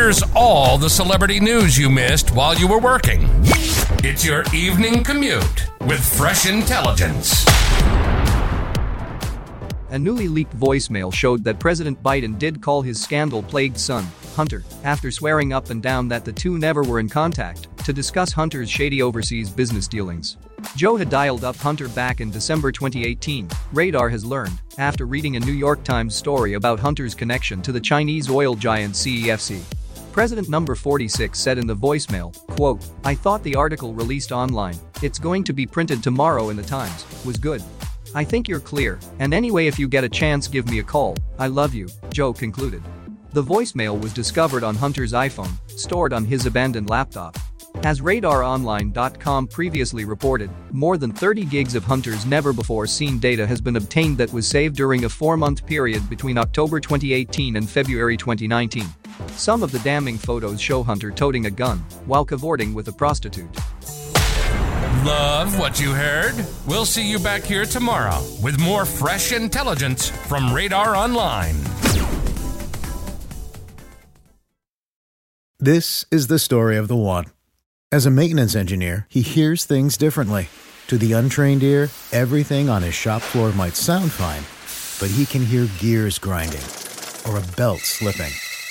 Here's all the celebrity news you missed while you were working. It's your evening commute with fresh intelligence. A newly leaked voicemail showed that President Biden did call his scandal plagued son, Hunter, after swearing up and down that the two never were in contact to discuss Hunter's shady overseas business dealings. Joe had dialed up Hunter back in December 2018, Radar has learned, after reading a New York Times story about Hunter's connection to the Chinese oil giant CEFC. President number 46 said in the voicemail, quote, I thought the article released online, it's going to be printed tomorrow in the Times, was good. I think you're clear, and anyway if you get a chance give me a call, I love you, Joe concluded. The voicemail was discovered on Hunter's iPhone, stored on his abandoned laptop. As RadarOnline.com previously reported, more than 30 gigs of Hunter's never-before-seen data has been obtained that was saved during a four-month period between October 2018 and February 2019. Some of the damning photos show Hunter toting a gun while cavorting with a prostitute. Love what you heard? We'll see you back here tomorrow with more fresh intelligence from Radar Online. This is the story of the one. As a maintenance engineer, he hears things differently. To the untrained ear, everything on his shop floor might sound fine, but he can hear gears grinding or a belt slipping.